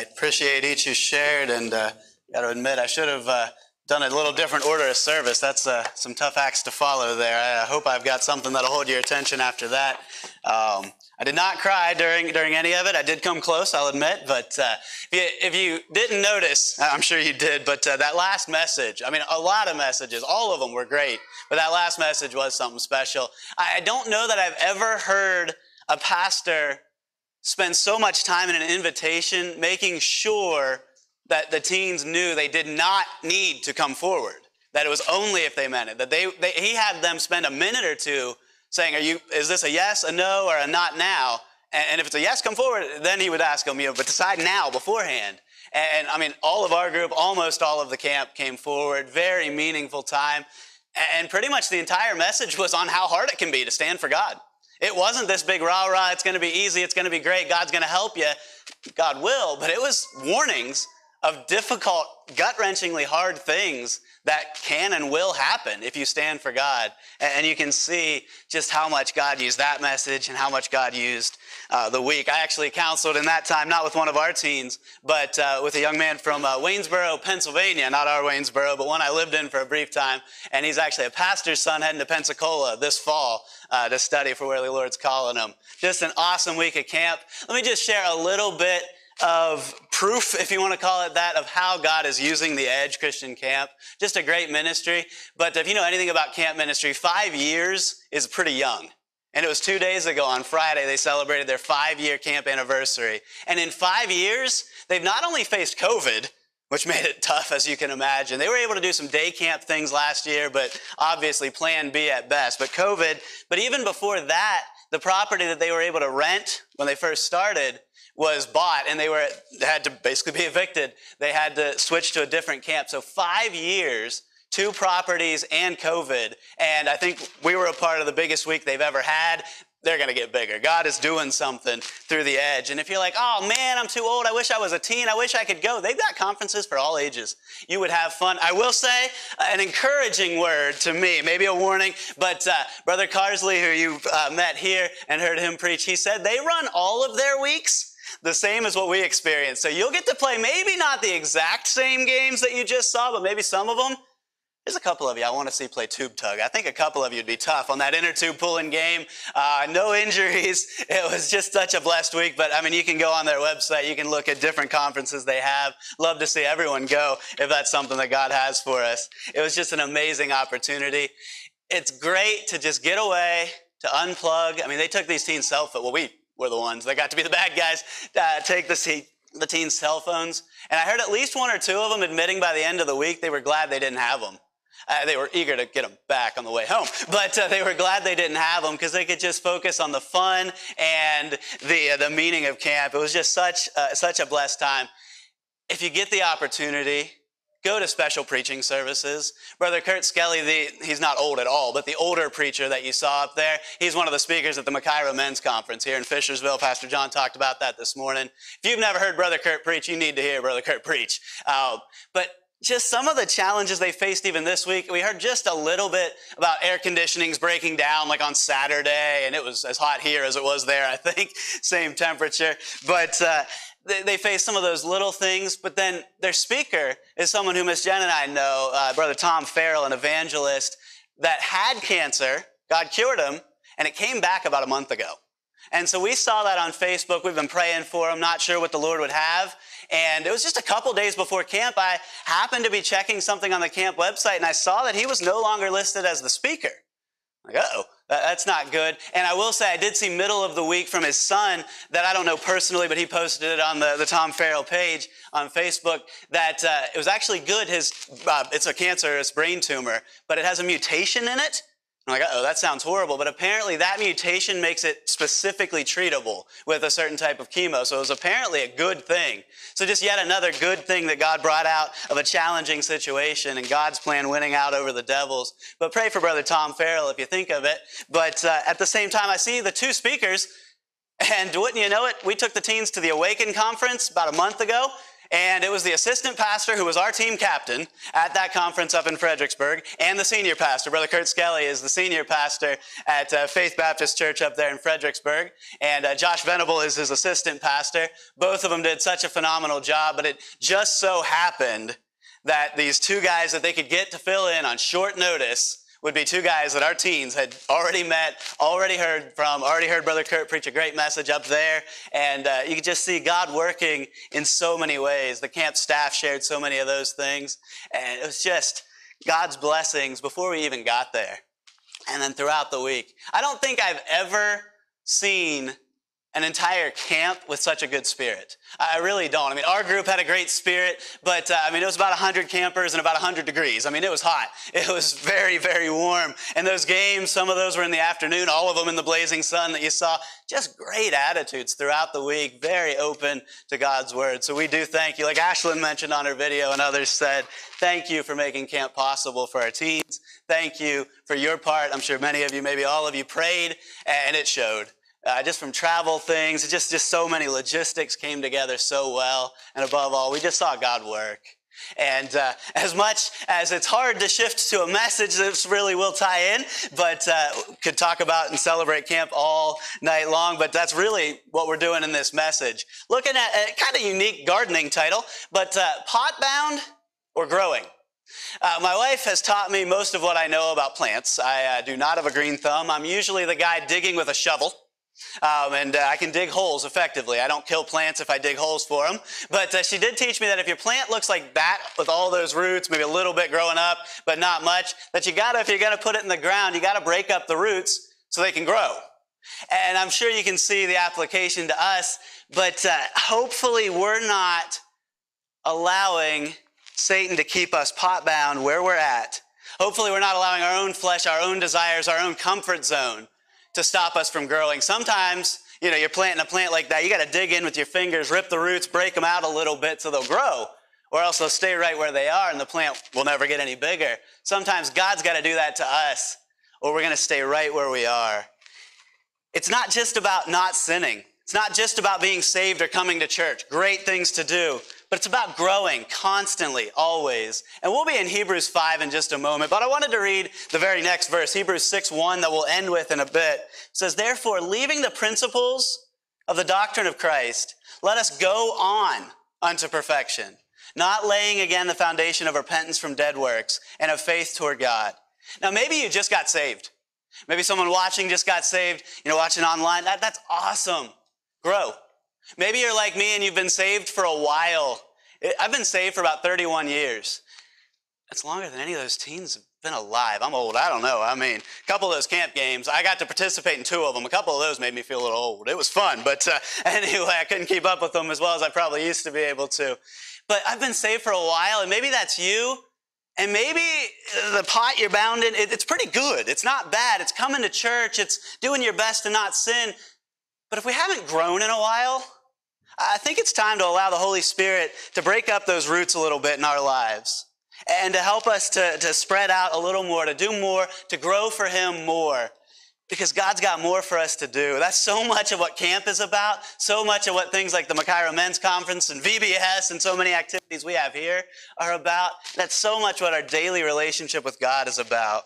right. Appreciate each who shared, and uh, got to admit, I should have uh, done a little different order of service. That's uh, some tough acts to follow there. I hope I've got something that'll hold your attention after that. Um, I did not cry during during any of it. I did come close, I'll admit. But uh, if, you, if you didn't notice, I'm sure you did. But uh, that last message, I mean, a lot of messages, all of them were great. But that last message was something special. I, I don't know that I've ever heard a pastor spend so much time in an invitation making sure that the teens knew they did not need to come forward. That it was only if they meant it. That they, they he had them spend a minute or two saying, "Are you? Is this a yes, a no, or a not now?" And, and if it's a yes, come forward. Then he would ask them, "You know, but decide now beforehand." And I mean, all of our group, almost all of the camp came forward. Very meaningful time. And pretty much the entire message was on how hard it can be to stand for God. It wasn't this big rah rah, it's going to be easy, it's going to be great, God's going to help you. God will, but it was warnings of difficult, gut wrenchingly hard things that can and will happen if you stand for God. And you can see just how much God used that message and how much God used uh, the week. I actually counseled in that time, not with one of our teens, but uh, with a young man from uh, Waynesboro, Pennsylvania, not our Waynesboro, but one I lived in for a brief time. And he's actually a pastor's son heading to Pensacola this fall uh, to study for where the Lord's calling him. Just an awesome week of camp. Let me just share a little bit of proof, if you want to call it that, of how God is using the Edge Christian Camp. Just a great ministry. But if you know anything about camp ministry, five years is pretty young. And it was two days ago on Friday, they celebrated their five year camp anniversary. And in five years, they've not only faced COVID, which made it tough, as you can imagine. They were able to do some day camp things last year, but obviously plan B at best. But COVID, but even before that, the property that they were able to rent when they first started was bought and they were had to basically be evicted. They had to switch to a different camp. So five years, two properties and COVID. And I think we were a part of the biggest week they've ever had. They're going to get bigger. God is doing something through the edge. And if you're like, oh man, I'm too old. I wish I was a teen. I wish I could go. They've got conferences for all ages. You would have fun. I will say an encouraging word to me, maybe a warning, but uh, Brother Carsley, who you uh, met here and heard him preach, he said they run all of their weeks the same as what we experienced. So you'll get to play maybe not the exact same games that you just saw, but maybe some of them. There's a couple of you I want to see play tube tug. I think a couple of you would be tough on that inner tube pulling game. Uh, no injuries. It was just such a blessed week. But I mean, you can go on their website. You can look at different conferences they have. Love to see everyone go if that's something that God has for us. It was just an amazing opportunity. It's great to just get away, to unplug. I mean, they took these teens self, well, we were the ones that got to be the bad guys, uh, take the, the teens' cell phones. And I heard at least one or two of them admitting by the end of the week they were glad they didn't have them. Uh, they were eager to get them back on the way home, but uh, they were glad they didn't have them because they could just focus on the fun and the uh, the meaning of camp. It was just such uh, such a blessed time. If you get the opportunity, Go to special preaching services. Brother Kurt Skelly, the, he's not old at all, but the older preacher that you saw up there, he's one of the speakers at the Makaira Men's Conference here in Fishersville. Pastor John talked about that this morning. If you've never heard Brother Kurt preach, you need to hear Brother Kurt preach. Uh, but just some of the challenges they faced even this week. We heard just a little bit about air conditionings breaking down like on Saturday, and it was as hot here as it was there, I think, same temperature. But uh, they, they face some of those little things, but then their speaker is someone who Miss Jen and I know, uh, Brother Tom Farrell, an evangelist that had cancer. God cured him, and it came back about a month ago. And so we saw that on Facebook. We've been praying for him, not sure what the Lord would have. And it was just a couple days before camp. I happened to be checking something on the camp website, and I saw that he was no longer listed as the speaker. Like, oh, that's not good. And I will say, I did see middle of the week from his son that I don't know personally, but he posted it on the, the Tom Farrell page on Facebook that uh, it was actually good. His uh, it's a cancerous brain tumor, but it has a mutation in it I'm like, oh, that sounds horrible. But apparently that mutation makes it specifically treatable with a certain type of chemo. So it was apparently a good thing. So just yet another good thing that God brought out of a challenging situation and God's plan winning out over the devils. But pray for Brother Tom Farrell if you think of it. But uh, at the same time, I see the two speakers. And wouldn't you know it, we took the teens to the Awaken conference about a month ago. And it was the assistant pastor who was our team captain at that conference up in Fredericksburg, and the senior pastor. Brother Kurt Skelly is the senior pastor at uh, Faith Baptist Church up there in Fredericksburg. And uh, Josh Venable is his assistant pastor. Both of them did such a phenomenal job, but it just so happened that these two guys that they could get to fill in on short notice would be two guys that our teens had already met, already heard from, already heard Brother Kurt preach a great message up there. And uh, you could just see God working in so many ways. The camp staff shared so many of those things. And it was just God's blessings before we even got there. And then throughout the week. I don't think I've ever seen an entire camp with such a good spirit. I really don't. I mean, our group had a great spirit, but uh, I mean, it was about 100 campers and about 100 degrees. I mean, it was hot. It was very, very warm. And those games, some of those were in the afternoon, all of them in the blazing sun that you saw. Just great attitudes throughout the week, very open to God's word. So we do thank you. Like Ashlyn mentioned on her video and others said, thank you for making camp possible for our teens. Thank you for your part. I'm sure many of you, maybe all of you prayed and it showed uh, just from travel things, just, just so many logistics came together so well. And above all, we just saw God work. And uh, as much as it's hard to shift to a message that really will tie in, but uh, could talk about and celebrate camp all night long, but that's really what we're doing in this message. Looking at a kind of unique gardening title, but uh, pot bound or growing. Uh, my wife has taught me most of what I know about plants. I uh, do not have a green thumb. I'm usually the guy digging with a shovel. Um, and uh, I can dig holes effectively. I don't kill plants if I dig holes for them. But uh, she did teach me that if your plant looks like that with all those roots, maybe a little bit growing up, but not much, that you gotta, if you're gonna put it in the ground, you gotta break up the roots so they can grow. And I'm sure you can see the application to us, but uh, hopefully we're not allowing Satan to keep us pot bound where we're at. Hopefully we're not allowing our own flesh, our own desires, our own comfort zone to stop us from growing. Sometimes, you know, you're planting a plant like that, you got to dig in with your fingers, rip the roots, break them out a little bit so they'll grow, or else they'll stay right where they are and the plant will never get any bigger. Sometimes God's got to do that to us, or we're going to stay right where we are. It's not just about not sinning. It's not just about being saved or coming to church. Great things to do but it's about growing constantly, always. And we'll be in Hebrews 5 in just a moment, but I wanted to read the very next verse, Hebrews 6 1, that we'll end with in a bit. It says, Therefore, leaving the principles of the doctrine of Christ, let us go on unto perfection, not laying again the foundation of repentance from dead works and of faith toward God. Now, maybe you just got saved. Maybe someone watching just got saved, you know, watching online. That, that's awesome. Grow. Maybe you're like me and you've been saved for a while. I've been saved for about 31 years. That's longer than any of those teens have been alive. I'm old. I don't know. I mean, a couple of those camp games, I got to participate in two of them. A couple of those made me feel a little old. It was fun, but uh, anyway, I couldn't keep up with them as well as I probably used to be able to. But I've been saved for a while, and maybe that's you. And maybe the pot you're bound in, it's pretty good. It's not bad. It's coming to church. It's doing your best to not sin. But if we haven't grown in a while, I think it's time to allow the Holy Spirit to break up those roots a little bit in our lives and to help us to, to spread out a little more, to do more, to grow for Him more. Because God's got more for us to do. That's so much of what camp is about, so much of what things like the Makaira Men's Conference and VBS and so many activities we have here are about. That's so much what our daily relationship with God is about.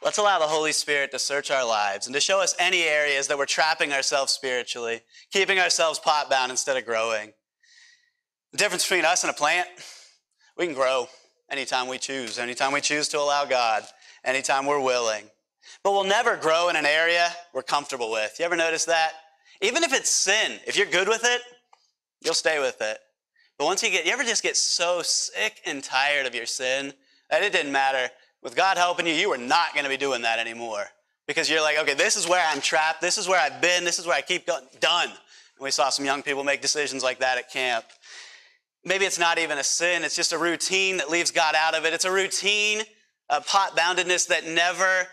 Let's allow the Holy Spirit to search our lives and to show us any areas that we're trapping ourselves spiritually, keeping ourselves pot bound instead of growing. The difference between us and a plant, we can grow anytime we choose, anytime we choose to allow God, anytime we're willing. But we'll never grow in an area we're comfortable with. You ever notice that? Even if it's sin, if you're good with it, you'll stay with it. But once you get, you ever just get so sick and tired of your sin that it didn't matter with God helping you, you are not going to be doing that anymore. Because you're like, okay, this is where I'm trapped. This is where I've been. This is where I keep going. Done. And we saw some young people make decisions like that at camp. Maybe it's not even a sin. It's just a routine that leaves God out of it. It's a routine, a pot boundedness that never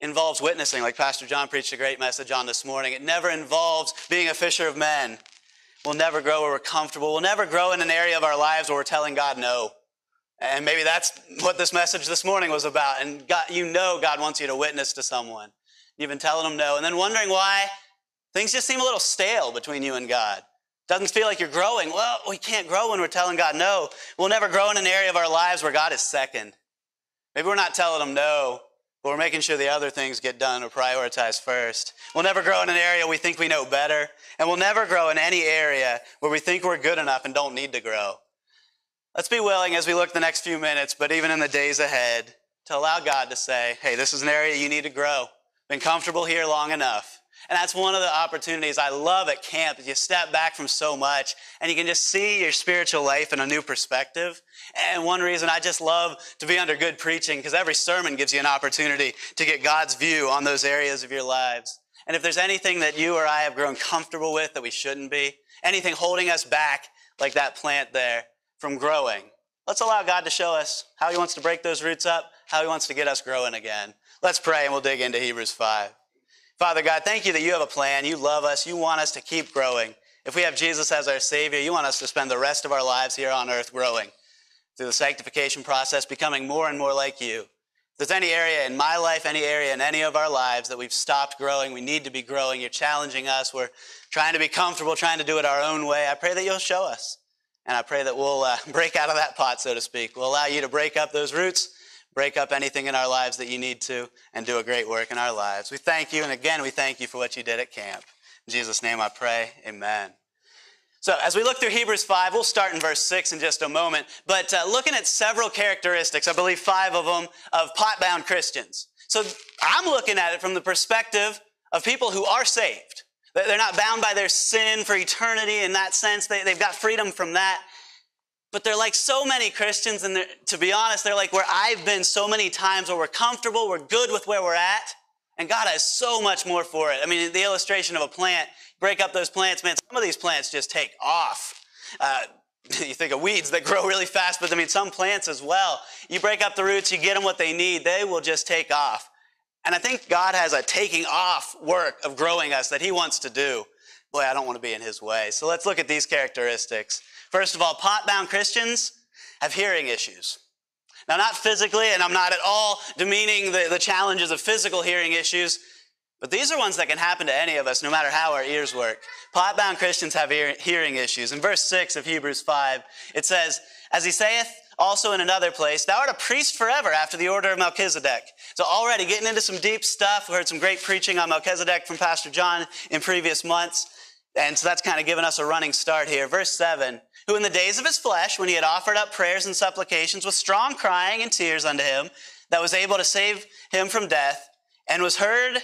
involves witnessing, like Pastor John preached a great message on this morning. It never involves being a fisher of men. We'll never grow where we're comfortable. We'll never grow in an area of our lives where we're telling God no. And maybe that's what this message this morning was about. And God, you know God wants you to witness to someone. You've been telling them no, and then wondering why things just seem a little stale between you and God. Doesn't feel like you're growing. Well, we can't grow when we're telling God no. We'll never grow in an area of our lives where God is second. Maybe we're not telling them no, but we're making sure the other things get done or prioritized first. We'll never grow in an area we think we know better, and we'll never grow in any area where we think we're good enough and don't need to grow. Let's be willing as we look the next few minutes, but even in the days ahead, to allow God to say, hey, this is an area you need to grow. Been comfortable here long enough. And that's one of the opportunities I love at camp. You step back from so much and you can just see your spiritual life in a new perspective. And one reason I just love to be under good preaching because every sermon gives you an opportunity to get God's view on those areas of your lives. And if there's anything that you or I have grown comfortable with that we shouldn't be, anything holding us back like that plant there from growing, let's allow God to show us how he wants to break those roots up, how he wants to get us growing again. Let's pray and we'll dig into Hebrews 5. Father God, thank you that you have a plan. You love us. You want us to keep growing. If we have Jesus as our Savior, you want us to spend the rest of our lives here on earth growing through the sanctification process, becoming more and more like you. If there's any area in my life, any area in any of our lives that we've stopped growing, we need to be growing. You're challenging us. We're trying to be comfortable, trying to do it our own way. I pray that you'll show us. And I pray that we'll uh, break out of that pot, so to speak. We'll allow you to break up those roots break up anything in our lives that you need to, and do a great work in our lives. We thank you, and again, we thank you for what you did at camp. In Jesus' name I pray, amen. So, as we look through Hebrews 5, we'll start in verse 6 in just a moment, but uh, looking at several characteristics, I believe five of them, of pot bound Christians. So, I'm looking at it from the perspective of people who are saved. They're not bound by their sin for eternity in that sense. They, have got freedom from that. But they're like so many Christians, and to be honest, they're like where I've been so many times where we're comfortable, we're good with where we're at, and God has so much more for it. I mean, the illustration of a plant, break up those plants, man, some of these plants just take off. Uh, you think of weeds that grow really fast, but I mean, some plants as well. You break up the roots, you get them what they need, they will just take off. And I think God has a taking off work of growing us that He wants to do. Boy, I don't want to be in His way. So let's look at these characteristics. First of all, pot bound Christians have hearing issues. Now, not physically, and I'm not at all demeaning the, the challenges of physical hearing issues, but these are ones that can happen to any of us, no matter how our ears work. Pot bound Christians have ear, hearing issues. In verse 6 of Hebrews 5, it says, As he saith also in another place, Thou art a priest forever after the order of Melchizedek. So, already getting into some deep stuff. We heard some great preaching on Melchizedek from Pastor John in previous months. And so that's kind of given us a running start here. Verse 7 Who in the days of his flesh, when he had offered up prayers and supplications with strong crying and tears unto him, that was able to save him from death, and was heard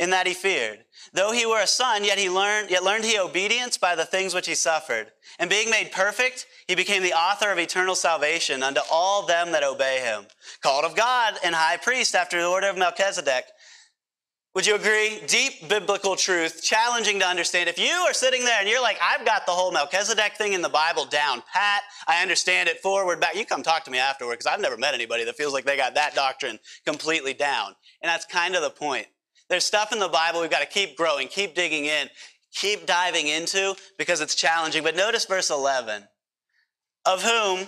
in that he feared. Though he were a son, yet he learned, yet learned he obedience by the things which he suffered. And being made perfect, he became the author of eternal salvation unto all them that obey him. Called of God and high priest after the order of Melchizedek. Would you agree? Deep biblical truth, challenging to understand. If you are sitting there and you're like, I've got the whole Melchizedek thing in the Bible down pat, I understand it forward, back, you come talk to me afterward because I've never met anybody that feels like they got that doctrine completely down. And that's kind of the point. There's stuff in the Bible we've got to keep growing, keep digging in, keep diving into because it's challenging. But notice verse 11 of whom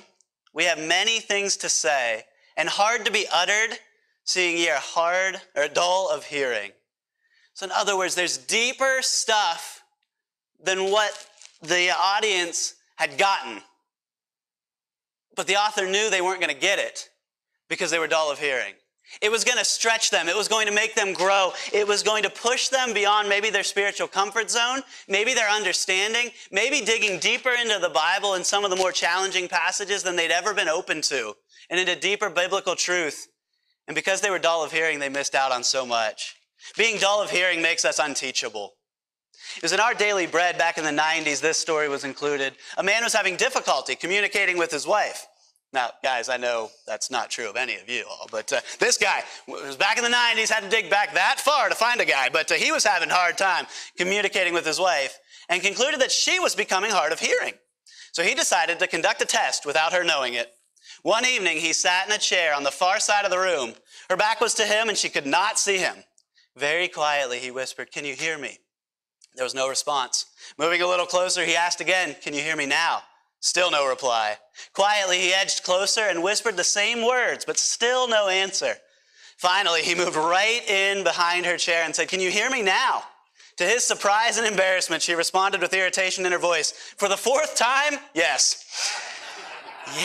we have many things to say and hard to be uttered seeing ye are hard or dull of hearing. So, in other words, there's deeper stuff than what the audience had gotten. But the author knew they weren't going to get it because they were dull of hearing. It was going to stretch them. It was going to make them grow. It was going to push them beyond maybe their spiritual comfort zone, maybe their understanding, maybe digging deeper into the Bible and some of the more challenging passages than they'd ever been open to, and into deeper biblical truth. And because they were dull of hearing, they missed out on so much. Being dull of hearing makes us unteachable. It was in our daily bread back in the 90s, this story was included. A man was having difficulty communicating with his wife. Now, guys, I know that's not true of any of you all, but uh, this guy was back in the 90s, had to dig back that far to find a guy, but uh, he was having a hard time communicating with his wife and concluded that she was becoming hard of hearing. So he decided to conduct a test without her knowing it. One evening, he sat in a chair on the far side of the room. Her back was to him, and she could not see him. Very quietly, he whispered, Can you hear me? There was no response. Moving a little closer, he asked again, Can you hear me now? Still no reply. Quietly, he edged closer and whispered the same words, but still no answer. Finally, he moved right in behind her chair and said, Can you hear me now? To his surprise and embarrassment, she responded with irritation in her voice. For the fourth time? Yes. yeah.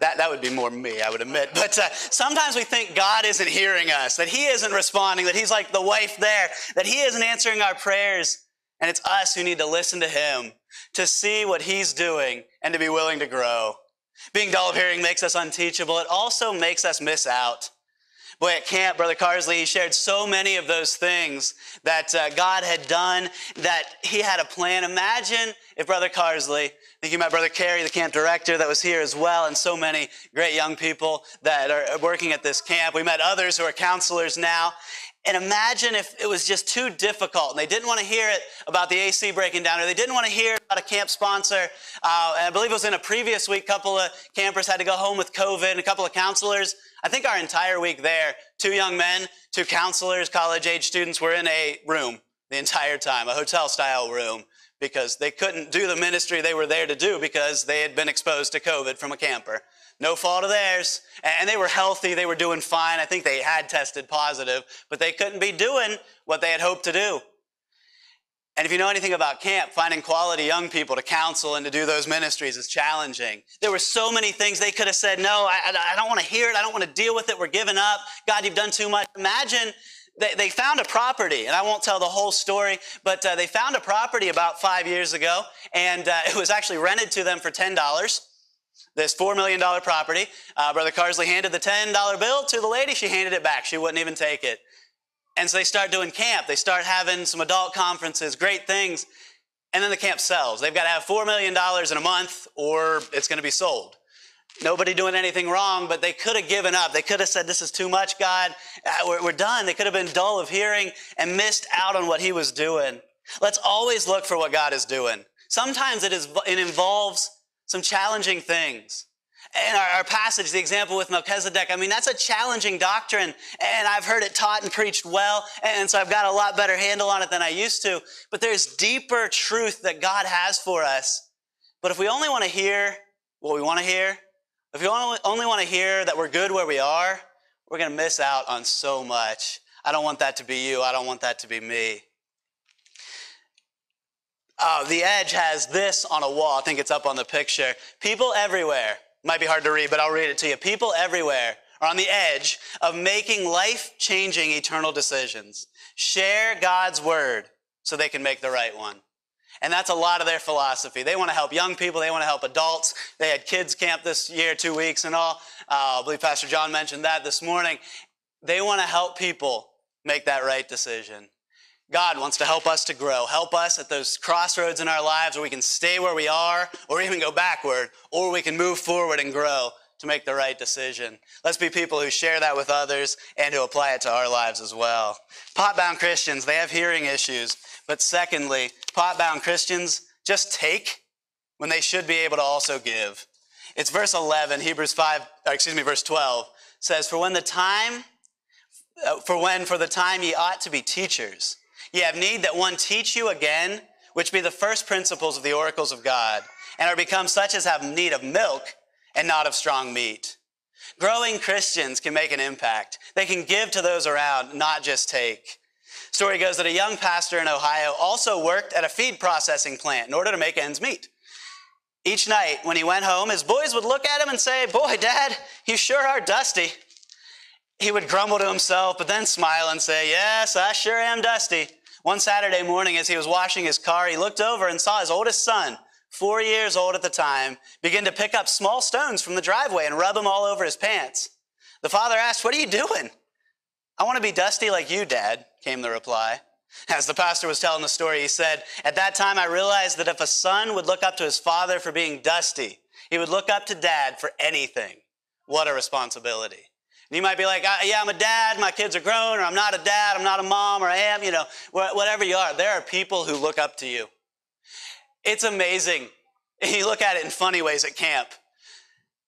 That, that would be more me, I would admit. But uh, sometimes we think God isn't hearing us, that He isn't responding, that He's like the wife there, that He isn't answering our prayers. And it's us who need to listen to Him, to see what He's doing, and to be willing to grow. Being dull of hearing makes us unteachable. It also makes us miss out. Boy, at camp, Brother Carsley, he shared so many of those things that uh, God had done, that he had a plan. Imagine if Brother Carsley, I think you met Brother Carey, the camp director that was here as well, and so many great young people that are working at this camp. We met others who are counselors now. And imagine if it was just too difficult and they didn't want to hear it about the AC breaking down or they didn't want to hear about a camp sponsor. Uh, I believe it was in a previous week, a couple of campers had to go home with COVID and a couple of counselors. I think our entire week there, two young men, two counselors, college age students were in a room the entire time, a hotel style room, because they couldn't do the ministry they were there to do because they had been exposed to COVID from a camper. No fault of theirs. And they were healthy. They were doing fine. I think they had tested positive, but they couldn't be doing what they had hoped to do. And if you know anything about camp, finding quality young people to counsel and to do those ministries is challenging. There were so many things they could have said, no, I, I don't want to hear it. I don't want to deal with it. We're giving up. God, you've done too much. Imagine they, they found a property, and I won't tell the whole story, but uh, they found a property about five years ago, and uh, it was actually rented to them for $10 this $4 million property. Uh, Brother Carsley handed the $10 bill to the lady. She handed it back. She wouldn't even take it. And so they start doing camp. They start having some adult conferences, great things. And then the camp sells. They've got to have $4 million in a month or it's going to be sold. Nobody doing anything wrong, but they could have given up. They could have said, This is too much, God. Uh, we're, we're done. They could have been dull of hearing and missed out on what He was doing. Let's always look for what God is doing. Sometimes it, is, it involves some challenging things. And our, our, passage, the example with Melchizedek, I mean, that's a challenging doctrine. And I've heard it taught and preached well. And so I've got a lot better handle on it than I used to. But there's deeper truth that God has for us. But if we only want to hear what we want to hear, if we only, only want to hear that we're good where we are, we're going to miss out on so much. I don't want that to be you. I don't want that to be me. Uh, the Edge has this on a wall. I think it's up on the picture. People everywhere, might be hard to read, but I'll read it to you. People everywhere are on the edge of making life changing eternal decisions. Share God's word so they can make the right one. And that's a lot of their philosophy. They want to help young people, they want to help adults. They had kids camp this year, two weeks and all. Uh, I believe Pastor John mentioned that this morning. They want to help people make that right decision. God wants to help us to grow, help us at those crossroads in our lives where we can stay where we are or even go backward, or we can move forward and grow to make the right decision. Let's be people who share that with others and who apply it to our lives as well. Pot-bound Christians, they have hearing issues. But secondly, pot-bound Christians just take when they should be able to also give. It's verse 11, Hebrews 5, excuse me, verse 12 says, For when the time, uh, for when for the time ye ought to be teachers, Ye have need that one teach you again, which be the first principles of the oracles of God, and are become such as have need of milk and not of strong meat. Growing Christians can make an impact. They can give to those around, not just take. Story goes that a young pastor in Ohio also worked at a feed processing plant in order to make ends meet. Each night when he went home, his boys would look at him and say, Boy, Dad, you sure are dusty. He would grumble to himself, but then smile and say, Yes, I sure am dusty. One Saturday morning, as he was washing his car, he looked over and saw his oldest son, four years old at the time, begin to pick up small stones from the driveway and rub them all over his pants. The father asked, What are you doing? I want to be dusty like you, Dad, came the reply. As the pastor was telling the story, he said, At that time, I realized that if a son would look up to his father for being dusty, he would look up to dad for anything. What a responsibility. You might be like, uh, yeah, I'm a dad, my kids are grown, or I'm not a dad, I'm not a mom, or I am, you know, whatever you are. There are people who look up to you. It's amazing. You look at it in funny ways at camp.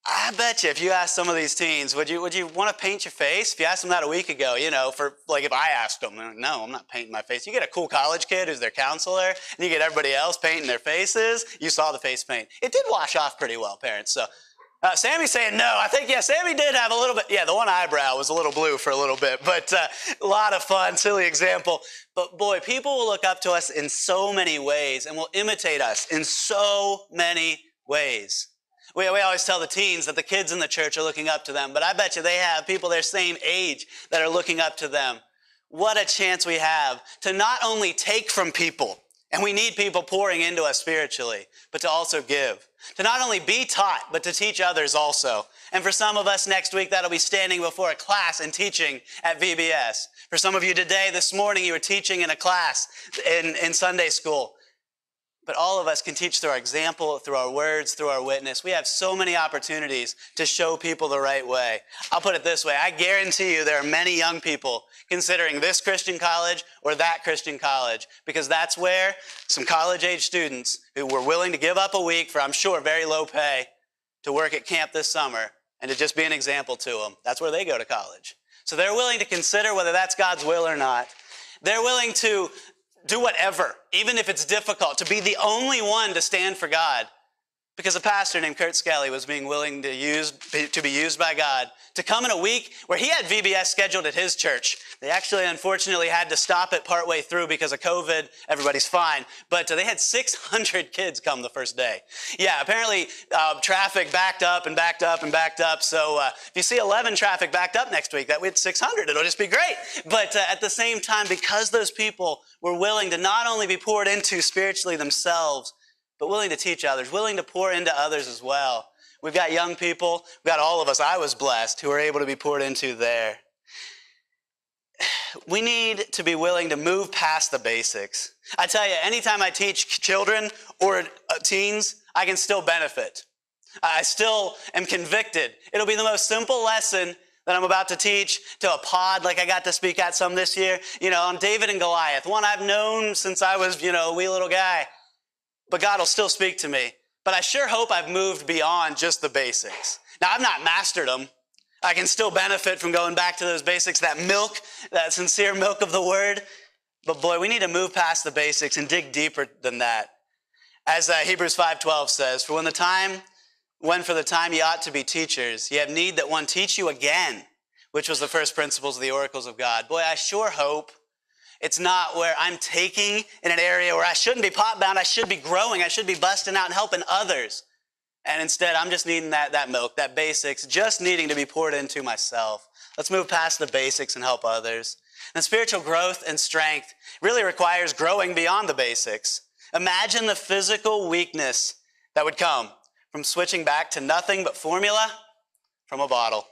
I bet you if you ask some of these teens, would you, would you want to paint your face? If you asked them that a week ago, you know, for like if I asked them, no, I'm not painting my face. You get a cool college kid who's their counselor, and you get everybody else painting their faces. You saw the face paint. It did wash off pretty well, parents. So Uh, Sammy's saying no. I think, yeah, Sammy did have a little bit. Yeah, the one eyebrow was a little blue for a little bit, but uh, a lot of fun, silly example. But boy, people will look up to us in so many ways and will imitate us in so many ways. We, we always tell the teens that the kids in the church are looking up to them, but I bet you they have people their same age that are looking up to them. What a chance we have to not only take from people, and we need people pouring into us spiritually, but to also give. To not only be taught, but to teach others also. And for some of us next week, that'll be standing before a class and teaching at VBS. For some of you today, this morning, you were teaching in a class in, in Sunday school. But all of us can teach through our example, through our words, through our witness. We have so many opportunities to show people the right way. I'll put it this way. I guarantee you there are many young people considering this Christian college or that Christian college because that's where some college age students who were willing to give up a week for, I'm sure, very low pay to work at camp this summer and to just be an example to them. That's where they go to college. So they're willing to consider whether that's God's will or not. They're willing to do whatever, even if it's difficult, to be the only one to stand for God. Because a pastor named Kurt Skelly was being willing to use to be used by God to come in a week where he had VBS scheduled at his church. They actually, unfortunately, had to stop it partway through because of COVID. Everybody's fine, but uh, they had 600 kids come the first day. Yeah, apparently uh, traffic backed up and backed up and backed up. So uh, if you see 11 traffic backed up next week, that we had 600. It'll just be great. But uh, at the same time, because those people were willing to not only be poured into spiritually themselves but willing to teach others, willing to pour into others as well. We've got young people, we've got all of us, I was blessed, who are able to be poured into there. We need to be willing to move past the basics. I tell you, anytime I teach children or uh, teens, I can still benefit. I still am convicted. It'll be the most simple lesson that I'm about to teach to a pod like I got to speak at some this year, you know, on David and Goliath, one I've known since I was, you know, a wee little guy but God will still speak to me. But I sure hope I've moved beyond just the basics. Now, I've not mastered them. I can still benefit from going back to those basics, that milk, that sincere milk of the word. But boy, we need to move past the basics and dig deeper than that. As uh, Hebrews 5:12 says, "For when the time, when for the time ye ought to be teachers, ye have need that one teach you again, which was the first principles of the oracles of God." Boy, I sure hope it's not where I'm taking in an area where I shouldn't be pot bound. I should be growing. I should be busting out and helping others. And instead, I'm just needing that, that milk, that basics, just needing to be poured into myself. Let's move past the basics and help others. And spiritual growth and strength really requires growing beyond the basics. Imagine the physical weakness that would come from switching back to nothing but formula from a bottle.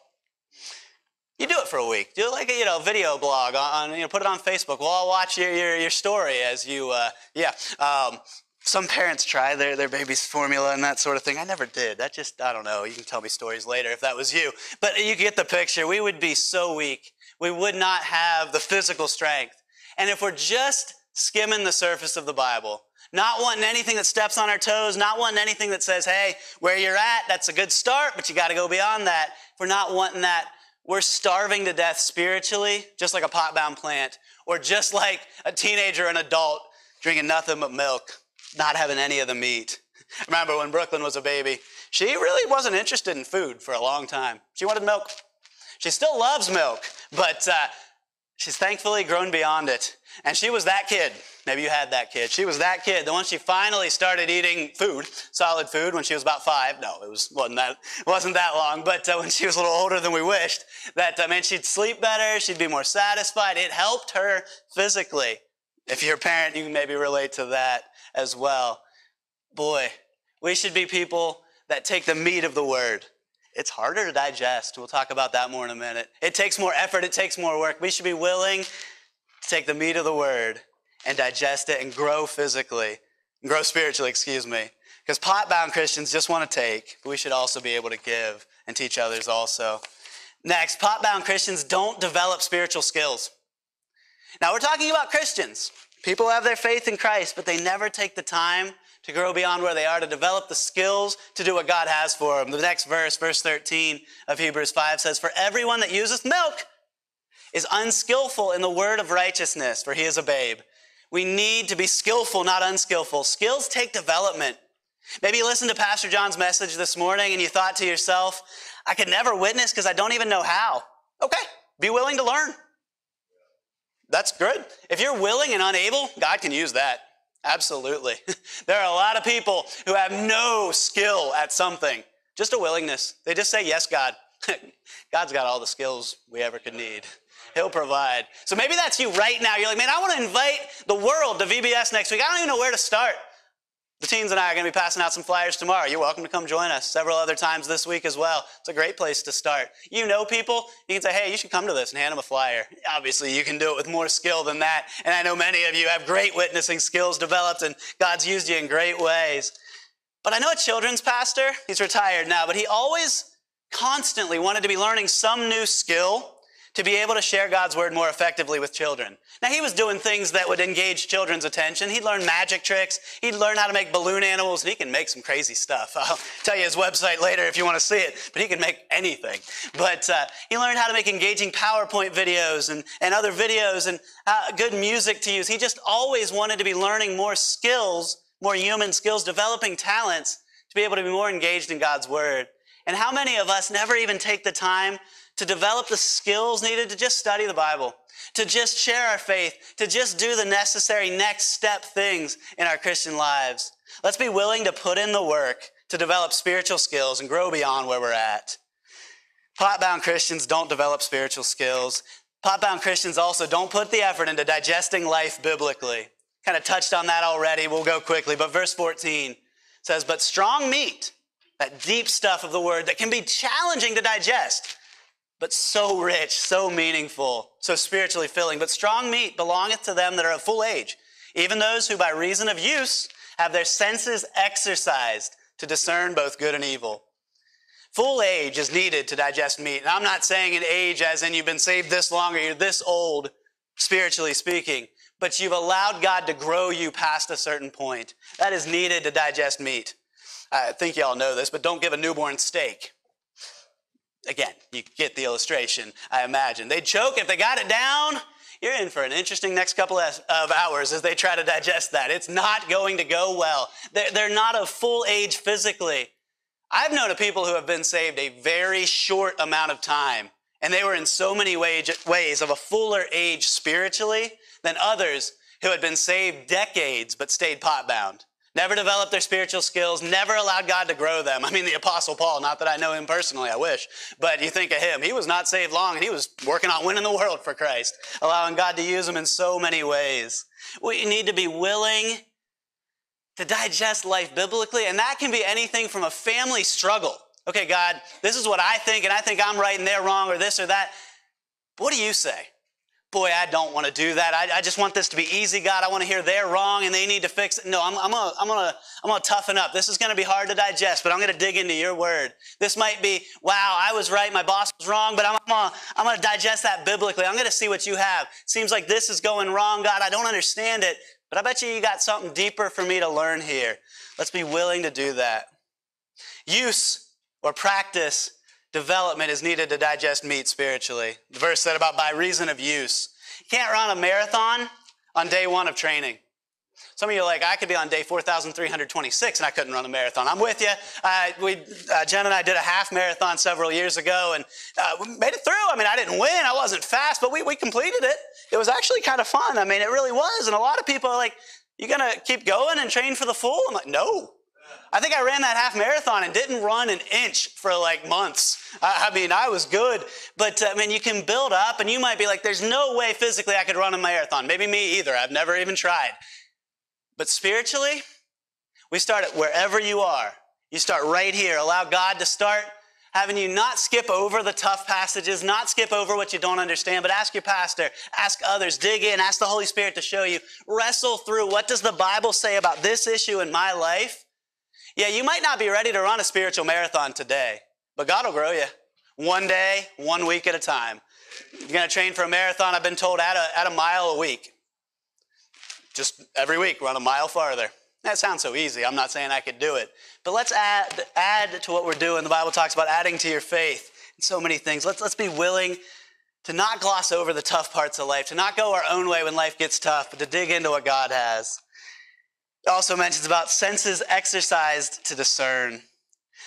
You do it for a week. Do it like a you know video blog on, you know put it on Facebook. We'll all watch your your, your story as you uh, yeah. Um, some parents try their, their baby's formula and that sort of thing. I never did. That just, I don't know. You can tell me stories later if that was you. But you get the picture. We would be so weak. We would not have the physical strength. And if we're just skimming the surface of the Bible, not wanting anything that steps on our toes, not wanting anything that says, hey, where you're at, that's a good start, but you got to go beyond that. If we're not wanting that, we're starving to death spiritually, just like a pot bound plant, or just like a teenager and adult drinking nothing but milk, not having any of the meat. Remember when Brooklyn was a baby, she really wasn't interested in food for a long time. She wanted milk. She still loves milk, but uh, she's thankfully grown beyond it. And she was that kid. Maybe you had that kid. She was that kid. The one she finally started eating food, solid food, when she was about five. No, it was wasn't that wasn't that long. But uh, when she was a little older than we wished, that uh, meant she'd sleep better. She'd be more satisfied. It helped her physically. If you're a parent, you can maybe relate to that as well. Boy, we should be people that take the meat of the word. It's harder to digest. We'll talk about that more in a minute. It takes more effort. It takes more work. We should be willing to take the meat of the word and digest it and grow physically, and grow spiritually, excuse me. Because pot bound Christians just want to take, but we should also be able to give and teach others also. Next, pot bound Christians don't develop spiritual skills. Now, we're talking about Christians. People have their faith in Christ, but they never take the time to grow beyond where they are, to develop the skills to do what God has for them. The next verse, verse 13 of Hebrews 5 says, For everyone that useth milk is unskillful in the word of righteousness, for he is a babe. We need to be skillful, not unskillful. Skills take development. Maybe you listened to Pastor John's message this morning and you thought to yourself, I could never witness because I don't even know how. Okay, be willing to learn. That's good. If you're willing and unable, God can use that. Absolutely. there are a lot of people who have no skill at something, just a willingness. They just say, Yes, God. God's got all the skills we ever could need. He'll provide. So maybe that's you right now. You're like, man, I want to invite the world to VBS next week. I don't even know where to start. The teens and I are going to be passing out some flyers tomorrow. You're welcome to come join us several other times this week as well. It's a great place to start. You know people, you can say, hey, you should come to this and hand them a flyer. Obviously, you can do it with more skill than that. And I know many of you have great witnessing skills developed, and God's used you in great ways. But I know a children's pastor, he's retired now, but he always constantly wanted to be learning some new skill to be able to share God's word more effectively with children. Now, he was doing things that would engage children's attention. He'd learn magic tricks. He'd learn how to make balloon animals, and he can make some crazy stuff. I'll tell you his website later if you want to see it, but he can make anything. But uh, he learned how to make engaging PowerPoint videos and, and other videos and uh, good music to use. He just always wanted to be learning more skills, more human skills, developing talents to be able to be more engaged in God's word. And how many of us never even take the time to develop the skills needed to just study the Bible, to just share our faith, to just do the necessary next step things in our Christian lives. Let's be willing to put in the work to develop spiritual skills and grow beyond where we're at. Pot-bound Christians don't develop spiritual skills. Pot-bound Christians also don't put the effort into digesting life biblically. Kind of touched on that already. We'll go quickly. But verse 14 says, But strong meat, that deep stuff of the word that can be challenging to digest, but so rich, so meaningful, so spiritually filling. But strong meat belongeth to them that are of full age, even those who by reason of use have their senses exercised to discern both good and evil. Full age is needed to digest meat. And I'm not saying an age as in you've been saved this long or you're this old, spiritually speaking, but you've allowed God to grow you past a certain point. That is needed to digest meat. I think y'all know this, but don't give a newborn steak. Again, you get the illustration, I imagine. They'd choke if they got it down. You're in for an interesting next couple of hours as they try to digest that. It's not going to go well. They're, not of full age physically. I've known of people who have been saved a very short amount of time, and they were in so many ways of a fuller age spiritually than others who had been saved decades but stayed pot bound never developed their spiritual skills, never allowed God to grow them. I mean, the Apostle Paul, not that I know him personally, I wish, but you think of him. He was not saved long and he was working on winning the world for Christ, allowing God to use him in so many ways. We need to be willing to digest life biblically, and that can be anything from a family struggle. Okay, God, this is what I think, and I think I'm right and they're wrong, or this or that. What do you say? Boy, I don't want to do that. I, I, just want this to be easy, God. I want to hear they're wrong and they need to fix it. No, I'm, I'm gonna, I'm gonna, I'm gonna toughen up. This is gonna be hard to digest, but I'm gonna dig into your word. This might be, wow, I was right, my boss was wrong, but I'm, I'm gonna, I'm gonna digest that biblically. I'm gonna see what you have. Seems like this is going wrong, God. I don't understand it, but I bet you you got something deeper for me to learn here. Let's be willing to do that. Use or practice development is needed to digest meat spiritually. The verse said about by reason of use. You can't run a marathon on day one of training. Some of you are like, I could be on day 4,326 and I couldn't run a marathon. I'm with you. Uh, we, uh, Jen and I did a half marathon several years ago and uh, we made it through. I mean, I didn't win. I wasn't fast, but we, we completed it. It was actually kind of fun. I mean, it really was. And a lot of people are like, you going to keep going and train for the full? I'm like, no. I think I ran that half marathon and didn't run an inch for like months. I, I mean, I was good, but uh, I mean, you can build up and you might be like, there's no way physically I could run a marathon. Maybe me either. I've never even tried. But spiritually, we start at wherever you are. You start right here. Allow God to start having you not skip over the tough passages, not skip over what you don't understand, but ask your pastor, ask others, dig in, ask the Holy Spirit to show you, wrestle through what does the Bible say about this issue in my life? Yeah, you might not be ready to run a spiritual marathon today, but God will grow you one day, one week at a time. You're going to train for a marathon, I've been told, at a, at a mile a week. Just every week, run a mile farther. That sounds so easy. I'm not saying I could do it. But let's add, add to what we're doing. The Bible talks about adding to your faith and so many things. Let's, let's be willing to not gloss over the tough parts of life, to not go our own way when life gets tough, but to dig into what God has. It also mentions about senses exercised to discern.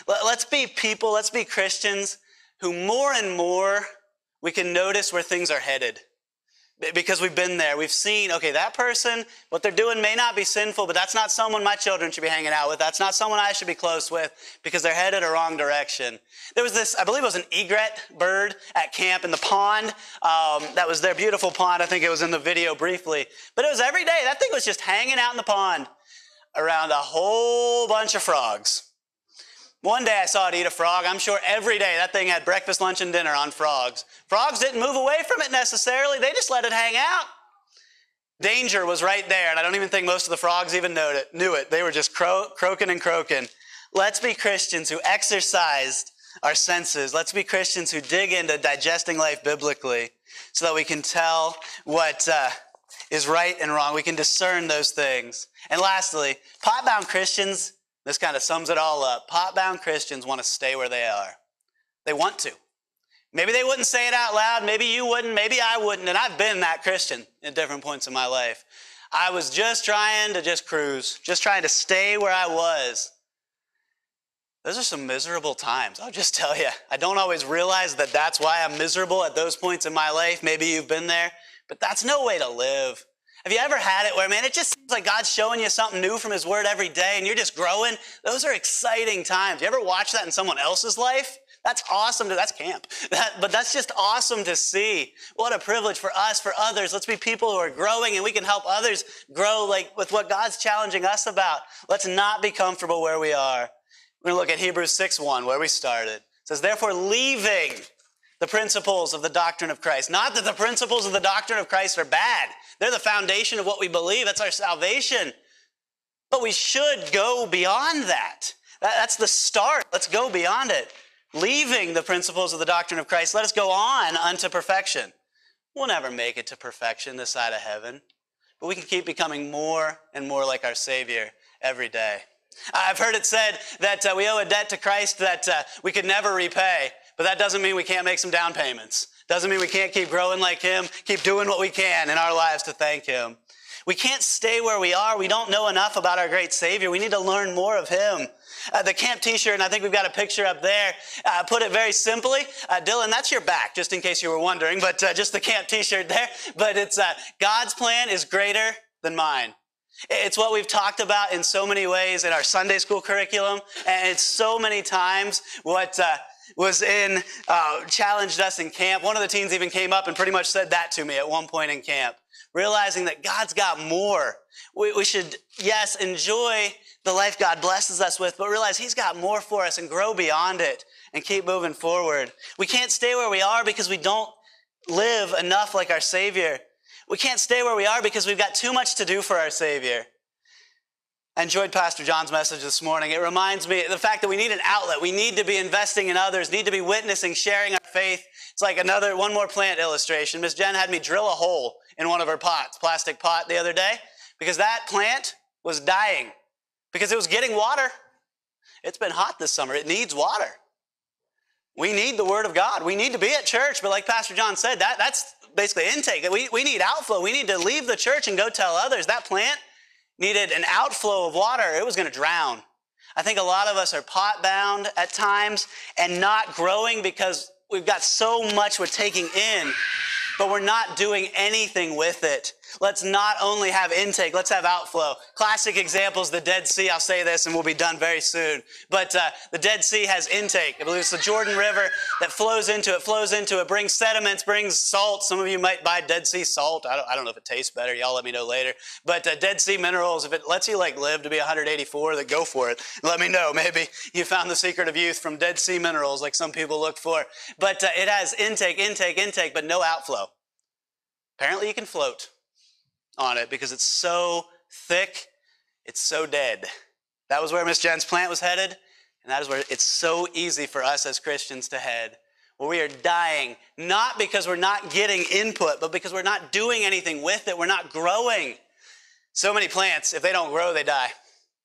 Let's be people, let's be Christians who more and more we can notice where things are headed because we've been there. We've seen, okay, that person, what they're doing may not be sinful, but that's not someone my children should be hanging out with. That's not someone I should be close with because they're headed a wrong direction. There was this, I believe it was an egret bird at camp in the pond. Um, that was their beautiful pond. I think it was in the video briefly. But it was every day. That thing was just hanging out in the pond around a whole bunch of frogs. One day I saw it eat a frog. I'm sure every day that thing had breakfast, lunch, and dinner on frogs. Frogs didn't move away from it necessarily, they just let it hang out. Danger was right there, and I don't even think most of the frogs even knew it, knew it. They were just cro- croaking and croaking. Let's be Christians who exercised our senses. Let's be Christians who dig into digesting life biblically so that we can tell what uh, is right and wrong. We can discern those things. And lastly, pot bound Christians this kind of sums it all up. Pot bound Christians want to stay where they are. They want to. Maybe they wouldn't say it out loud. Maybe you wouldn't. Maybe I wouldn't. And I've been that Christian at different points in my life. I was just trying to just cruise, just trying to stay where I was. Those are some miserable times. I'll just tell you. I don't always realize that that's why I'm miserable at those points in my life. Maybe you've been there, but that's no way to live. Have you ever had it where, man, it just seems like God's showing you something new from His Word every day and you're just growing? Those are exciting times. You ever watch that in someone else's life? That's awesome. To, that's camp. That, but that's just awesome to see. What a privilege for us, for others. Let's be people who are growing and we can help others grow like with what God's challenging us about. Let's not be comfortable where we are. We're going to look at Hebrews 6 1, where we started. It says, Therefore, leaving the principles of the doctrine of Christ. Not that the principles of the doctrine of Christ are bad. They're the foundation of what we believe. That's our salvation. But we should go beyond that. That's the start. Let's go beyond it. Leaving the principles of the doctrine of Christ, let us go on unto perfection. We'll never make it to perfection this side of heaven, but we can keep becoming more and more like our Savior every day. I've heard it said that uh, we owe a debt to Christ that uh, we could never repay. But that doesn't mean we can't make some down payments. Doesn't mean we can't keep growing like Him, keep doing what we can in our lives to thank Him. We can't stay where we are. We don't know enough about our great Savior. We need to learn more of Him. Uh, the camp t-shirt, and I think we've got a picture up there, uh, put it very simply. Uh, Dylan, that's your back, just in case you were wondering, but uh, just the camp t-shirt there. But it's uh, God's plan is greater than mine. It's what we've talked about in so many ways in our Sunday school curriculum, and it's so many times what uh, was in, uh, challenged us in camp. One of the teens even came up and pretty much said that to me at one point in camp, realizing that God's got more. We, we should, yes, enjoy the life God blesses us with, but realize He's got more for us and grow beyond it and keep moving forward. We can't stay where we are because we don't live enough like our Savior. We can't stay where we are because we've got too much to do for our Savior. I enjoyed Pastor John's message this morning. It reminds me the fact that we need an outlet. We need to be investing in others, need to be witnessing, sharing our faith. It's like another, one more plant illustration. Miss Jen had me drill a hole in one of her pots, plastic pot the other day, because that plant was dying because it was getting water. It's been hot this summer. It needs water. We need the Word of God. We need to be at church, but like Pastor John said, that, that's basically intake. We, we need outflow. We need to leave the church and go tell others. That plant needed an outflow of water, it was going to drown. I think a lot of us are pot bound at times and not growing because we've got so much we're taking in, but we're not doing anything with it. Let's not only have intake, let's have outflow. Classic examples, the Dead Sea. I'll say this and we'll be done very soon. But uh, the Dead Sea has intake. I believe it's the Jordan River that flows into it, flows into it, brings sediments, brings salt. Some of you might buy Dead Sea salt. I don't, I don't know if it tastes better. Y'all let me know later. But uh, Dead Sea minerals, if it lets you like live to be 184, then go for it. Let me know. Maybe you found the secret of youth from Dead Sea minerals like some people look for. But uh, it has intake, intake, intake, but no outflow. Apparently you can float on it because it's so thick, it's so dead. That was where Miss Jen's plant was headed, and that is where it's so easy for us as Christians to head. Where we are dying, not because we're not getting input, but because we're not doing anything with it. We're not growing. So many plants, if they don't grow, they die.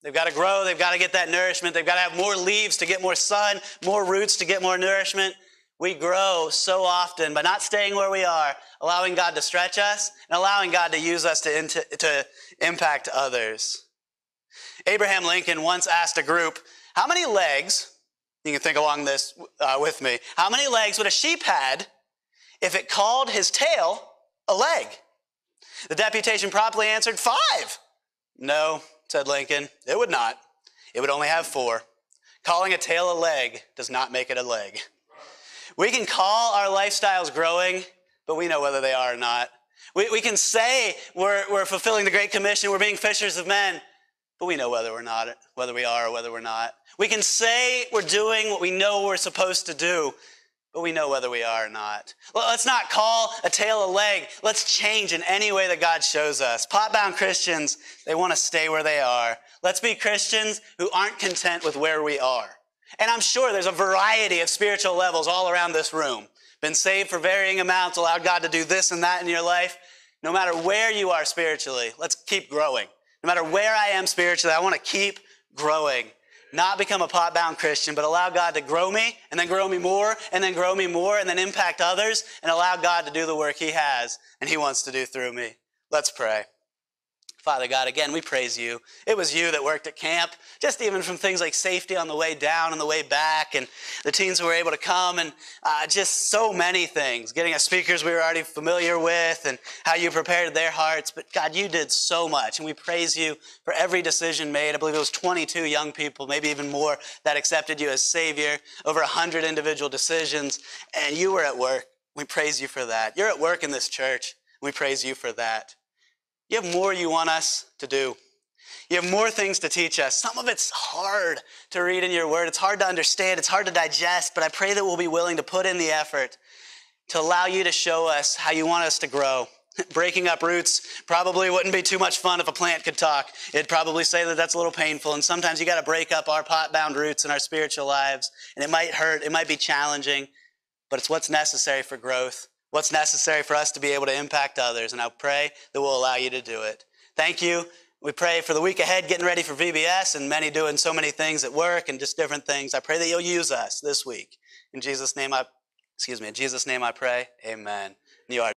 They've got to grow, they've got to get that nourishment, they've got to have more leaves to get more sun, more roots to get more nourishment. We grow so often by not staying where we are, allowing God to stretch us, and allowing God to use us to, to impact others. Abraham Lincoln once asked a group, How many legs, you can think along this uh, with me, how many legs would a sheep had if it called his tail a leg? The deputation promptly answered, Five. No, said Lincoln, it would not. It would only have four. Calling a tail a leg does not make it a leg. We can call our lifestyles growing, but we know whether they are or not. We, we can say we're, we're fulfilling the Great Commission, we're being fishers of men, but we know whether we're not, whether we are or whether we're not. We can say we're doing what we know we're supposed to do, but we know whether we are or not. Let's not call a tail a leg. Let's change in any way that God shows us. Pot-bound Christians, they want to stay where they are. Let's be Christians who aren't content with where we are. And I'm sure there's a variety of spiritual levels all around this room. Been saved for varying amounts, allowed God to do this and that in your life. No matter where you are spiritually, let's keep growing. No matter where I am spiritually, I want to keep growing. Not become a pot bound Christian, but allow God to grow me and then grow me more and then grow me more and then impact others and allow God to do the work He has and He wants to do through me. Let's pray. Father God, again, we praise you. It was you that worked at camp, just even from things like safety on the way down and the way back, and the teens who were able to come, and uh, just so many things. Getting us speakers we were already familiar with, and how you prepared their hearts. But God, you did so much, and we praise you for every decision made. I believe it was 22 young people, maybe even more, that accepted you as Savior, over 100 individual decisions, and you were at work. We praise you for that. You're at work in this church. We praise you for that. You have more you want us to do. You have more things to teach us. Some of it's hard to read in your word. It's hard to understand. It's hard to digest, but I pray that we'll be willing to put in the effort to allow you to show us how you want us to grow. Breaking up roots probably wouldn't be too much fun if a plant could talk. It'd probably say that that's a little painful. And sometimes you got to break up our pot bound roots in our spiritual lives. And it might hurt, it might be challenging, but it's what's necessary for growth what's necessary for us to be able to impact others. And I pray that we'll allow you to do it. Thank you. We pray for the week ahead, getting ready for VBS, and many doing so many things at work and just different things. I pray that you'll use us this week. In Jesus' name, I, excuse me, in Jesus' name I pray. Amen. You are.